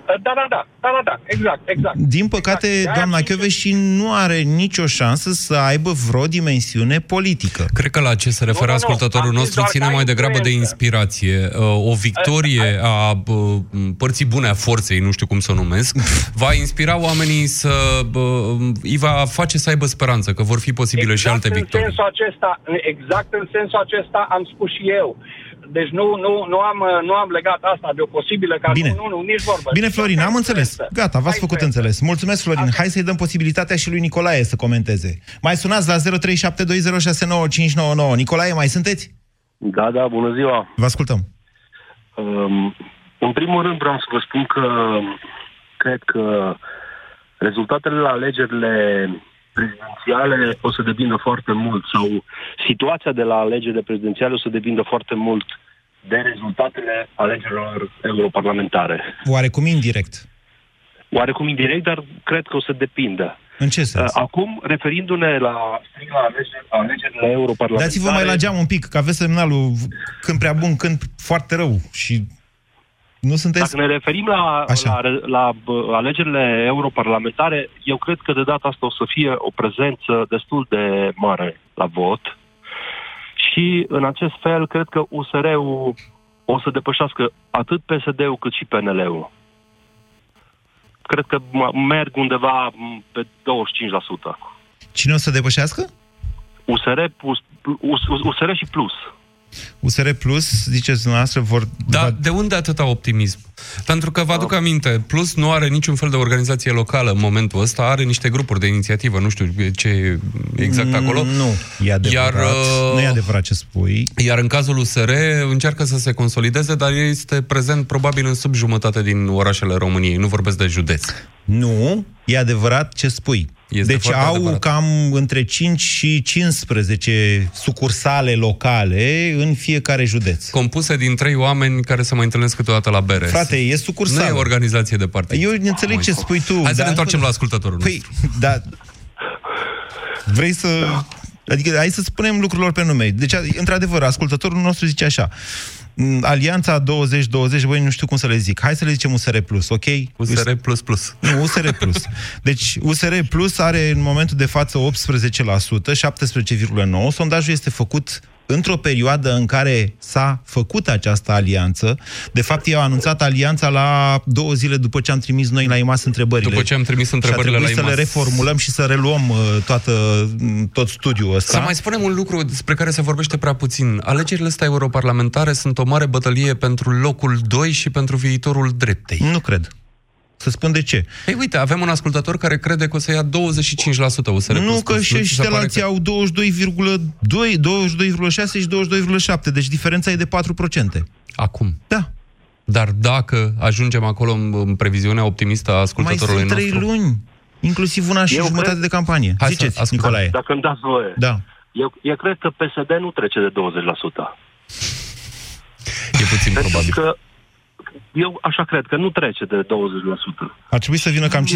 S7: Da, da, da, da, da, da, exact, exact.
S2: Din păcate,
S7: exact. De-aia
S2: doamna
S7: zic că-
S2: Chioveși nu are nicio șansă să aibă vreo dimensiune politică.
S3: Cred că la ce se referă
S7: nu, nu.
S3: ascultătorul
S7: Am zis
S3: nostru
S7: doar
S3: ține
S7: ca
S3: mai degrabă de
S7: influență.
S3: inspirație. Uh, O victorie a uh, părții bune a forței, nu știu cum să o numesc, va inspira oamenii să... uh, îi va face să aibă speranță că vor fi posibile și alte
S7: în
S3: victorii.
S7: sensul acesta, exact în sensul acesta am spus și eu. Deci nu, nu, nu, am, nu am legat asta de o posibilă ca
S2: Bine.
S7: nu, nu, nu, nici vorbă.
S2: Bine, Florin, am înțeles.
S7: Influență.
S2: Gata, v-ați
S7: Hai
S2: făcut
S7: influență.
S2: înțeles. Mulțumesc, Florin. Hai să-i dăm posibilitatea și lui Nicolae să comenteze. Mai sunați la 0372069599. Nicolae, mai sunteți?
S8: Da, da, bună ziua.
S2: Vă ascultăm.
S8: Um, în primul rând vreau să vă spun că cred că rezultatele la alegerile prezidențiale o să depindă foarte mult sau situația de la alegerile prezidențiale o să depindă foarte mult de rezultatele alegerilor europarlamentare.
S2: Oarecum indirect.
S8: Oarecum indirect, dar cred că o să depindă.
S2: În ce sens?
S8: Uh, Acum, referindu-ne la, strict la alegeri, alegerile europarlamentare...
S2: Dați-vă mai la geam un pic, că aveți semnalul când prea bun, când foarte rău. Și nu sunteți...
S8: Dacă ne referim la,
S2: Așa.
S8: la, la bă, alegerile europarlamentare, eu cred că de data asta o să fie o prezență destul de mare la vot și în acest fel cred că USR-ul o să depășească atât PSD-ul cât și PNL-ul. Cred că m- merg undeva m, pe 25%.
S2: Cine o să depășească?
S8: USR, plus, US, USR și plus.
S2: USR Plus, ziceți dumneavoastră, vor...
S3: Da,
S2: va-
S3: de unde atâta optimism? Pentru că vă aduc aminte, Plus nu are niciun fel de organizație locală în momentul ăsta, are niște grupuri de inițiativă, nu știu ce e exact acolo.
S2: Nu, e adevărat.
S3: Iar, uh,
S2: Nu e adevărat ce spui.
S3: Iar în cazul USR încearcă să se consolideze, dar este prezent probabil în sub jumătate din orașele României. Nu vorbesc de județ.
S2: Nu, e adevărat ce spui.
S3: Este
S2: deci
S3: foarte
S2: au
S3: adevărat.
S2: cam între 5 și 15 sucursale locale în fiecare județ.
S3: Compuse din trei oameni care se mai întâlnesc câteodată la bere.
S2: Frate, e
S3: nu
S2: sucursală.
S3: e organizație de partid.
S2: Eu înțeleg ce spui tu.
S3: Hai să
S2: dar-
S3: ne întoarcem la ascultătorul
S2: Păi,
S3: nostru.
S2: da. Vrei să... Adică hai să spunem lucrurilor pe nume. Deci, într-adevăr, ascultătorul nostru zice așa. "M, Alianța 2020, băi, nu știu cum să le zic. Hai să le zicem USR Plus, ok?
S3: USR plus plus.
S2: Nu, USR Plus. Deci USR Plus are în momentul de față 18%, 17,9%. Sondajul este făcut într-o perioadă în care s-a făcut această alianță. De fapt, ei au anunțat alianța la două zile după ce am trimis noi la IMAS întrebările.
S3: După ce am trimis întrebările
S2: și a
S3: la
S2: să
S3: IMAS.
S2: le reformulăm și să reluăm uh, toată, tot studiul ăsta.
S3: Să mai spunem un lucru despre care se vorbește prea puțin. Alegerile astea europarlamentare sunt o mare bătălie pentru locul 2 și pentru viitorul dreptei.
S2: Nu cred. Să spun de ce.
S3: Ei, uite, avem un ascultător care crede că o să ia 25% USR
S2: Nu,
S3: plus
S2: că
S3: plus,
S2: și
S3: nu?
S2: ăștia
S3: se pare
S2: alții
S3: că-
S2: au 22,2, 22,6 și 22,7, deci diferența e de 4%.
S3: Acum.
S2: Da.
S3: Dar dacă ajungem acolo în, în previziunea optimistă a
S2: Mai
S3: ascultătorului
S2: sunt trei
S3: nostru...
S2: luni, inclusiv una și
S8: Eu
S2: jumătate
S8: cred-
S2: de campanie.
S3: Hai să
S2: Ziceți,
S3: ascultăm.
S2: Nicolae.
S8: Dacă îmi dați voie.
S2: Da.
S8: Eu, eu cred că PSD nu trece de 20%.
S3: E puțin
S8: Pentru
S3: probabil.
S8: că eu așa cred că nu trece de 20%.
S2: Ar trebui să vină cam 50%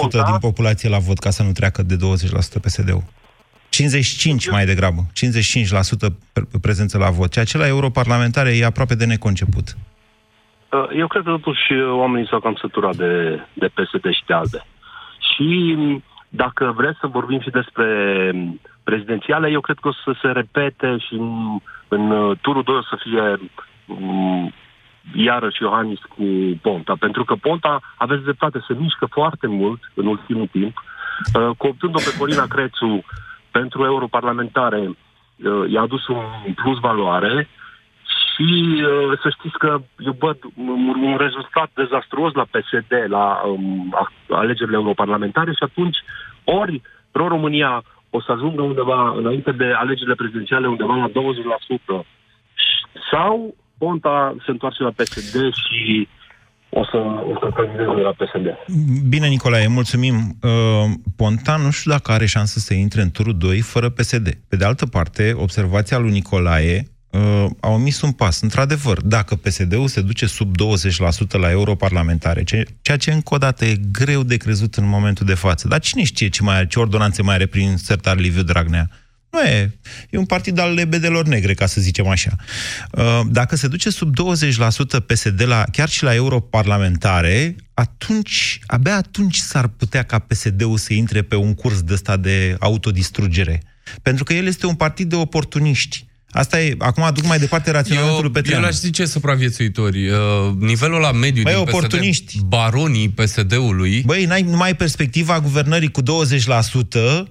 S8: Ponta-
S2: din populație la vot ca să nu treacă de 20% PSD-ul. 55 mai degrabă. 55% pre- prezență la vot. Ceea ce la europarlamentare e aproape de neconceput.
S8: Uh, Eu cred că totuși oamenii s-au cam săturat de, de PSD și de ALDE. Și m, dacă vreți să vorbim și despre m, prezidențiale, eu cred că o să se repete și în, în uh, turul 2 o să fie m, iarăși Iohannis cu Ponta. Pentru că Ponta, aveți dreptate, se mișcă foarte mult în ultimul timp. Uh, Cooptând-o pe Corina Crețu pentru europarlamentare, uh, i-a adus un plus valoare și uh, să știți că eu văd un, un rezultat dezastruos la PSD, la um, a- alegerile europarlamentare și atunci ori Pro-România o să ajungă undeva înainte de alegerile prezidențiale undeva la 20% sau Ponta se întoarce la PSD și o să, o să candideze la PSD.
S2: Bine, Nicolae, mulțumim. Uh, Ponta nu știu dacă are șansă să intre în turul 2 fără PSD. Pe de altă parte, observația lui Nicolae uh, a omis un pas. Într-adevăr, dacă PSD-ul se duce sub 20% la europarlamentare, ce, ceea ce încă o dată e greu de crezut în momentul de față, dar cine știe ce, mai are, ce ordonanțe mai are prin sertar Liviu Dragnea? Nu e. E un partid al lebedelor negre, ca să zicem așa. Uh, Dacă se duce sub 20% PSD la, chiar și la europarlamentare, atunci, abia atunci s-ar putea ca PSD-ul să intre pe un curs de ăsta de autodistrugere. Pentru că el este un partid de oportuniști. Asta e, acum aduc mai departe raționamentul lui
S3: Eu, eu
S2: Petreanu.
S3: le-aș zice supraviețuitori. Uh, nivelul la mediu
S2: Băi,
S3: din
S2: oportuniști.
S3: PSD, baronii PSD-ului,
S2: Băi, n-ai numai perspectiva guvernării cu 20%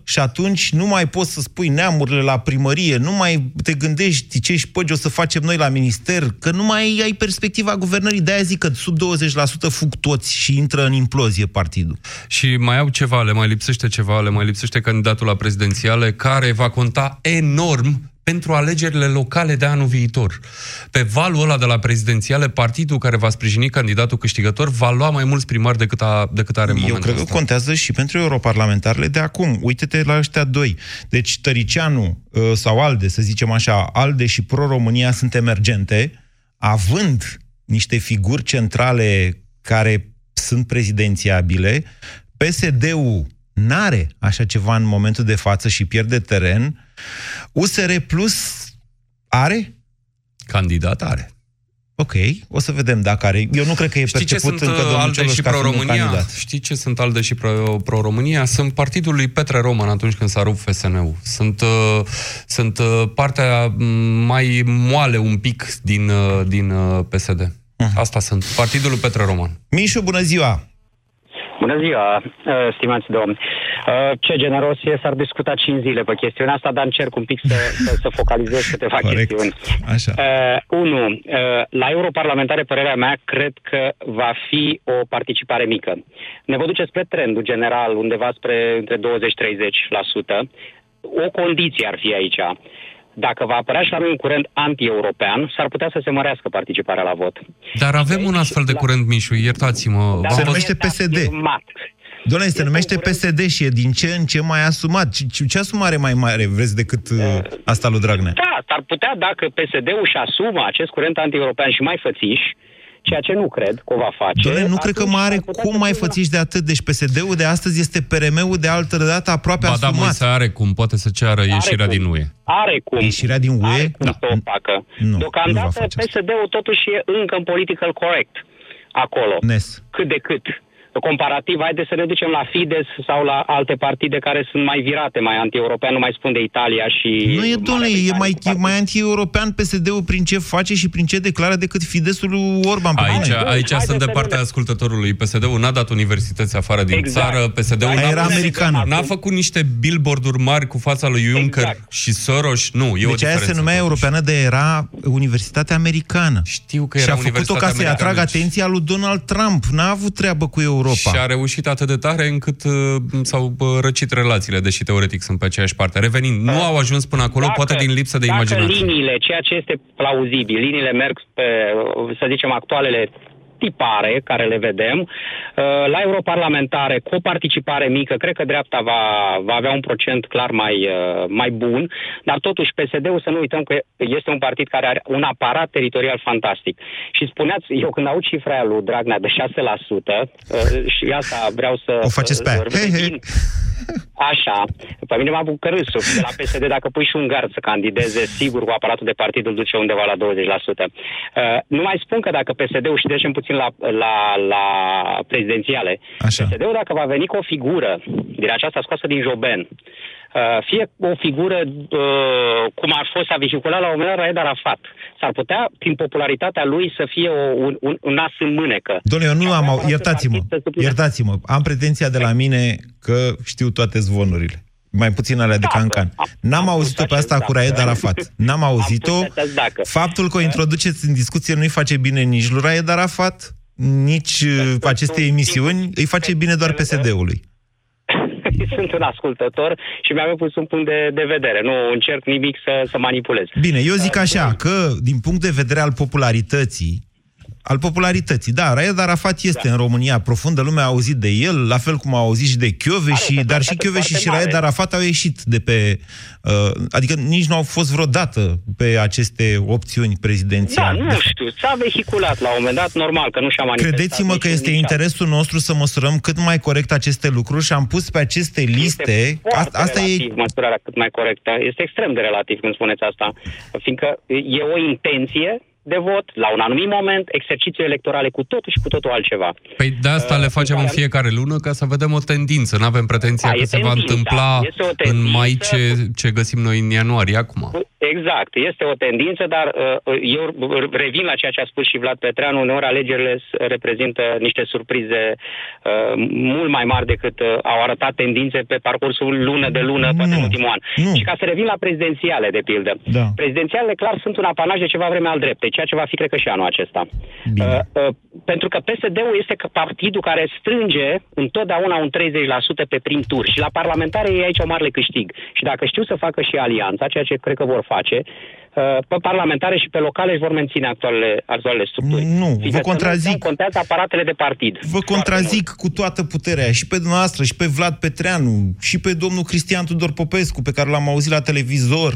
S2: și atunci nu mai poți să spui neamurile la primărie, nu mai te gândești ce șpăgi o să facem noi la minister, că nu mai ai perspectiva guvernării. De-aia zic că sub 20% fug toți și intră în implozie partidul.
S3: Și mai au ceva, le mai lipsește ceva, le mai lipsește candidatul la prezidențiale, care va conta enorm pentru alegerile locale de anul viitor. Pe valul ăla de la prezidențiale, partidul care va sprijini candidatul câștigător va lua mai mulți primari decât, a, decât are în
S2: Eu
S3: momentul
S2: cred că
S3: ăsta.
S2: contează și pentru europarlamentarele de acum. Uite-te la ăștia doi. Deci Tăricianu uh, sau ALDE, să zicem așa, ALDE și Pro-România sunt emergente, având niște figuri centrale care sunt prezidențiabile, PSD-ul n-are așa ceva în momentul de față și pierde teren, USR Plus are?
S3: Candidat are.
S2: Ok, o să vedem dacă are. Eu nu cred că e
S3: Știi ce
S2: perceput
S3: sunt
S2: încă
S3: uh,
S2: domnul
S3: ALDE
S2: Cioloș
S3: și
S2: ca fiind un
S3: Pro-România?
S2: candidat.
S3: Știi ce sunt ALDE și Pro- Pro-România? Sunt partidul lui Petre Roman atunci când s-a rupt FSN-ul. Sunt, uh, sunt uh, partea m, mai moale un pic din, uh, din uh, PSD. Asta sunt. Partidul lui Petre Roman.
S2: Mișu, bună ziua!
S9: Bună ziua, uh, stimați domni. Uh, Ce generos e, s-ar discuta 5 zile pe chestiunea asta, dar încerc un pic să, să, să focalizez câteva
S2: Corect.
S9: chestiuni.
S2: Așa.
S9: Uh, unu, uh, la europarlamentare, părerea mea, cred că va fi o participare mică. Ne vă duce spre trendul general, undeva spre între 20-30%. O condiție ar fi aici. Dacă va apărea și la noi un curent anti-european, s-ar putea să se mărească participarea la vot.
S3: Dar avem un astfel de
S9: La-
S3: curent, Mișu, iertați-mă.
S9: Dar
S2: Se
S3: V-am
S2: numește
S9: este
S2: PSD.
S9: afirmat.
S2: Doamne, se
S9: Este
S2: numește
S9: un curent-
S2: PSD și e din ce în ce mai asumat. Ce, ce, ce asumare mai mare vreți decât uh, asta lui Dragnea?
S9: Da, s-ar putea dacă PSD-ul își asumă acest curent anti-european și mai fățiș, ceea ce nu cred că o va face.
S2: Doamne, nu cred că
S9: atunci
S2: mai are
S9: s-ar putea
S2: cum
S9: să
S2: mai
S9: fie una-
S2: fățiși de atât. Deci PSD-ul de astăzi este PRM-ul de altă dată aproape
S3: Ba da,
S2: asumat.
S3: Moise are cum, poate să ceară ieșirea
S9: cum.
S3: din UE.
S9: Are cum.
S2: Ieșirea din UE?
S9: Are cum
S2: Da.
S9: să o facă.
S2: Nu, nu va
S9: Deocamdată
S2: face asta.
S9: PSD-ul totuși e încă în political correct acolo.
S2: Nes.
S9: Cât de cât. Comparativ, haideți să ne ducem la Fides sau la alte partide care sunt mai virate, mai anti-european, nu mai spun de Italia și...
S2: Nu e, domnule, e mai, e mai anti-european PSD-ul prin ce face și prin ce declară decât Fidesul lui Orban. pe
S3: Aici,
S2: bune.
S3: aici sunt de
S9: să
S3: partea
S9: nu-
S3: ascultătorului. PSD-ul n-a dat universități afară din
S9: Exact.
S3: țară. PSD-ul
S2: Aia
S3: n-a,
S2: era
S3: pus-
S2: americană.
S3: n-a făcut niște billboard-uri mari cu fața lui Juncker
S9: Exact.
S3: și Soros. Nu, e o
S2: Deci aia
S3: diferență.
S2: se numea
S3: totuși.
S2: europeană de era Universitatea Americană.
S3: Știu că
S2: și
S3: era
S2: a făcut-o ca
S3: Universitatea
S2: să-i atragă
S3: Americană.
S2: atenția lui Donald Trump. N-a avut treabă cu Europa.
S3: Și a reușit atât de tare încât uh, s-au uh, răcit relațiile, deși teoretic sunt pe aceeași parte. Revenind, nu au ajuns până acolo, poate din lipsă de
S9: dacă
S3: imaginație.
S9: liniile, ceea ce este plauzibil, liniile merg pe, să zicem, actualele tipare care le vedem, uh, la europarlamentare, cu o participare mică, cred că dreapta va, va avea un procent clar mai, uh, mai bun, dar totuși PSD-ul să nu uităm că este un partid care are un aparat teritorial fantastic. Și spuneați, eu când aud cifra aia lui Dragnea de 6%, uh, și asta vreau să...
S2: O faceți pe aia.
S9: Să
S2: Hei, hei.
S9: revin. Așa. Pe mine m-a bucur râsul. De la PSD, dacă pui și un gard să candideze, sigur cu aparatul de partid îl duce undeva la 20%. Uh, nu mai spun că dacă PSD-ul, și trecem puțin la, la, la prezidențiale,
S2: Așa.
S9: PSD-ul dacă va veni cu o figură din aceasta scoasă din Joben, uh, fie o figură uh, cum ar fost a vehiculat la un moment dat Raed Arafat, s-ar putea, prin popularitatea lui, să fie o, un, un, un nas în mânecă.
S2: Domnule, eu nu
S9: Și
S2: am...
S9: avea
S2: au- Iertați-mă,
S9: partid să supună-
S2: iertați-mă. Am pretenția de la mine că știu toate zvonurile. Mai puțin alea de
S9: Dacă.
S2: cancan. N-am
S9: Am
S2: auzit-o
S9: pus
S2: pe asta
S9: acest
S2: cu Raed
S9: dacă.
S2: Arafat. N-am auzit-o.
S9: pus acest dacă.
S2: Faptul că o introduceți în discuție nu-i face bine nici lui Raed Arafat, nici uh, acestei emisiuni, îi face bine doar PSD-ului.
S9: Sunt un ascultător și mi-am pus un punct de, de vedere. Nu încerc nimic să, să manipulez.
S2: Bine, eu zic așa, că din punct de vedere al popularității, al popularității, da, Raed Arafat este în România, profundă lume a auzit de el, la fel cum a auzit și de Chioveși,
S9: Are o
S2: dar și
S9: popularitate
S2: Chioveși și
S9: foarte
S2: Raed
S9: mare.
S2: Arafat au ieșit de pe... Uh, adică nici nu au fost vreodată pe aceste opțiuni
S9: Da,
S2: prezidențiale.
S9: nu știu, s-a vehiculat la un moment dat, normal, că nu și-a manifestat.
S2: Credeți-mă că
S9: nici-
S2: este
S9: nici
S2: interesul nostru să măsurăm cât mai corect aceste lucruri și am pus pe aceste liste...
S9: Este
S2: Asta,
S9: foarte
S2: asta e
S9: relativ, măsurarea cât mai corectă. Este extrem de relativ când spuneți asta, fiindcă e o intenție de vot la un anumit moment, exerciții electorale cu totul și cu totul altceva.
S3: Păi de asta le facem în
S9: care-
S3: fiecare lună ca să vedem o tendință. Nu avem pretenția
S9: Da,
S3: că
S9: e
S3: se va
S9: tendința.
S3: întâmpla
S9: Este o
S3: în
S9: tendință
S3: mai ce, ce găsim noi în ianuarie acum.
S9: Exact, este o tendință, dar uh, eu revin la ceea ce a spus și Vlad Petreanu, uneori alegerile s- reprezintă niște surprize uh, mult mai mari decât uh, au arătat tendințe pe parcursul lună de lună, poate
S2: Nu,
S9: în ultimul an.
S2: nu.
S9: Și ca să revin la prezidențiale, de pildă.
S2: Da.
S9: Prezidențialele, clar, sunt un apanaj de ceva vreme al dreptei, ceea ce va fi, cred că, și anul acesta.
S2: Bine.
S9: Uh, uh, pentru că PSD-ul este că partidul care strânge întotdeauna un 30% pe prim tur și la parlamentare ei aici au mare câștig. Și dacă știu să facă și alianța, ceea ce cred că vor face, uh, pe parlamentare și pe locale își vor menține actualele, actualele structuri.
S2: Nu,
S9: Fiindcă
S2: vă
S9: să nu
S2: contrazic.
S9: uităm, Contează aparatele de partid.
S2: Vă
S9: Foarte
S2: contrazic cu toată puterea, și pe dumneavoastră, și pe Vlad Petreanu, și pe domnul Cristian Tudor Popescu, pe care l-am auzit la televizor.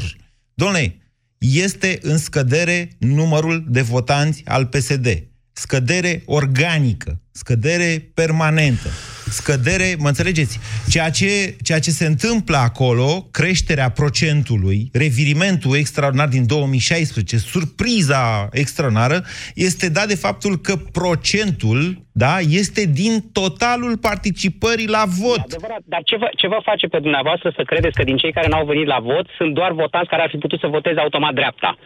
S2: Domnule, este în scădere numărul de votanți al PSD. Scădere organică, scădere permanentă, scădere, mă înțelegeți? Ceea ce, ceea ce se întâmplă acolo, creșterea procentului, revirimentul extraordinar din 2016, surpriza extraordinară, este dat de faptul că procentul, da, este din totalul participării la vot.
S9: Adevărat, dar ce vă, ce vă face pe dumneavoastră să credeți că din cei care n-au venit la vot sunt doar votanți care ar fi putut să voteze automat dreapta?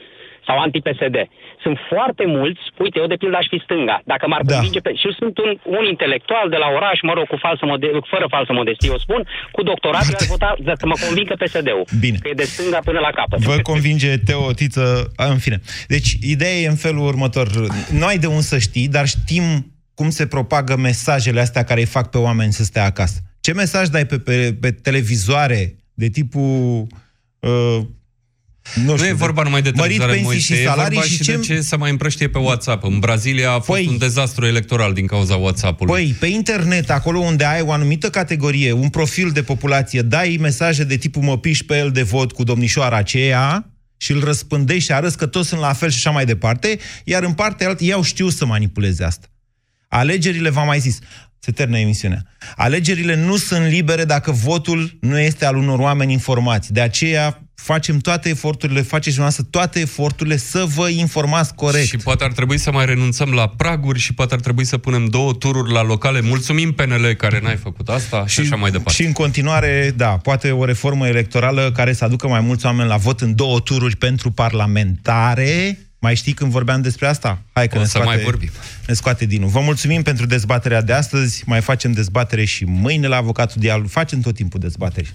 S9: Sau anti-PSD. Sunt foarte mulți, uite, eu de pildă aș fi stânga. Dacă m-ar
S2: Da.
S9: convinge pe... Și eu sunt un, un intelectual de la oraș, mă rog, cu falsă mode- fără falsă modestie, eu spun, cu doctorat, eu aș vota să mă convincă PSD-ul.
S2: Bine.
S9: Că e de stânga până la capăt.
S2: Vă convinge Teo Tiță, a, în fine. Deci, ideea e în felul următor. Nu ai de unde să știi, dar știm cum se propagă mesajele astea care îi fac pe oameni să stea acasă. Ce mesaj dai pe, pe, pe televizoare de tipul... Uh, nu, știu,
S3: Nu e vorba numai de
S2: mărit
S3: televizoare,
S2: pensii
S3: Moise,
S2: și
S3: e
S2: salarii
S3: vorba
S2: și
S3: și
S2: ce...
S3: de ce se mai împrăștie pe WhatsApp. În Brazilia a fost
S2: Păi-
S3: un dezastru electoral din cauza WhatsApp-ului.
S2: Păi, pe internet, acolo unde ai o anumită categorie, un profil de populație, dai mesaje de tipul mă piși pe el de vot cu domnișoara aceea și îl răspândești și arăți că toți sunt la fel și așa mai departe, iar în partea altă, ei au știu să manipuleze asta. Alegerile, v-am mai zis, se termină emisiunea. Alegerile nu sunt libere dacă votul nu este al unor oameni informați. De aceea, facem toate eforturile, faceți dumneavoastră toate eforturile să vă informați corect.
S3: Și poate ar trebui să mai renunțăm la praguri și poate ar trebui să punem două tururi la locale. Mulțumim PNL care n-ai făcut asta și, și așa mai departe.
S2: Și în continuare, da, poate o reformă electorală care să aducă mai mulți oameni la vot în două tururi pentru parlamentare. Mai știi când vorbeam despre asta? Hai că
S3: O
S2: ne
S3: să
S2: scoate,
S3: mai vorbim.
S2: Ne scoate Dinu. Vă mulțumim pentru dezbaterea de astăzi. Mai facem dezbatere și mâine la Avocatul Dialog. Facem tot timpul dezbateri.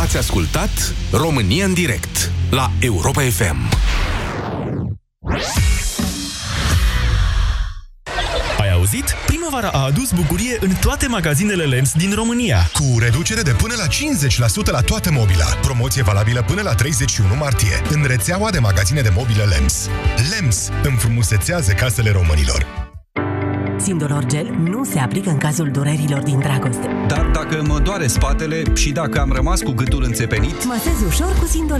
S4: Ați ascultat România în direct la Europa FM.
S10: Ai auzit? Primăvara a adus bucurie în toate magazinele LEMS din România.
S11: Cu reducere de până la 50% la toată mobila. Promoție valabilă până la 31 martie. În rețeaua de magazine de mobilă LEMS. LEMS înfrumusețează casele românilor.
S12: Sindolor Gel nu se aplică în cazul durerilor din dragoste.
S13: Dar dacă mă doare spatele și dacă am rămas cu gâtul înțepenit,
S12: Masez ușor cu Sindolor.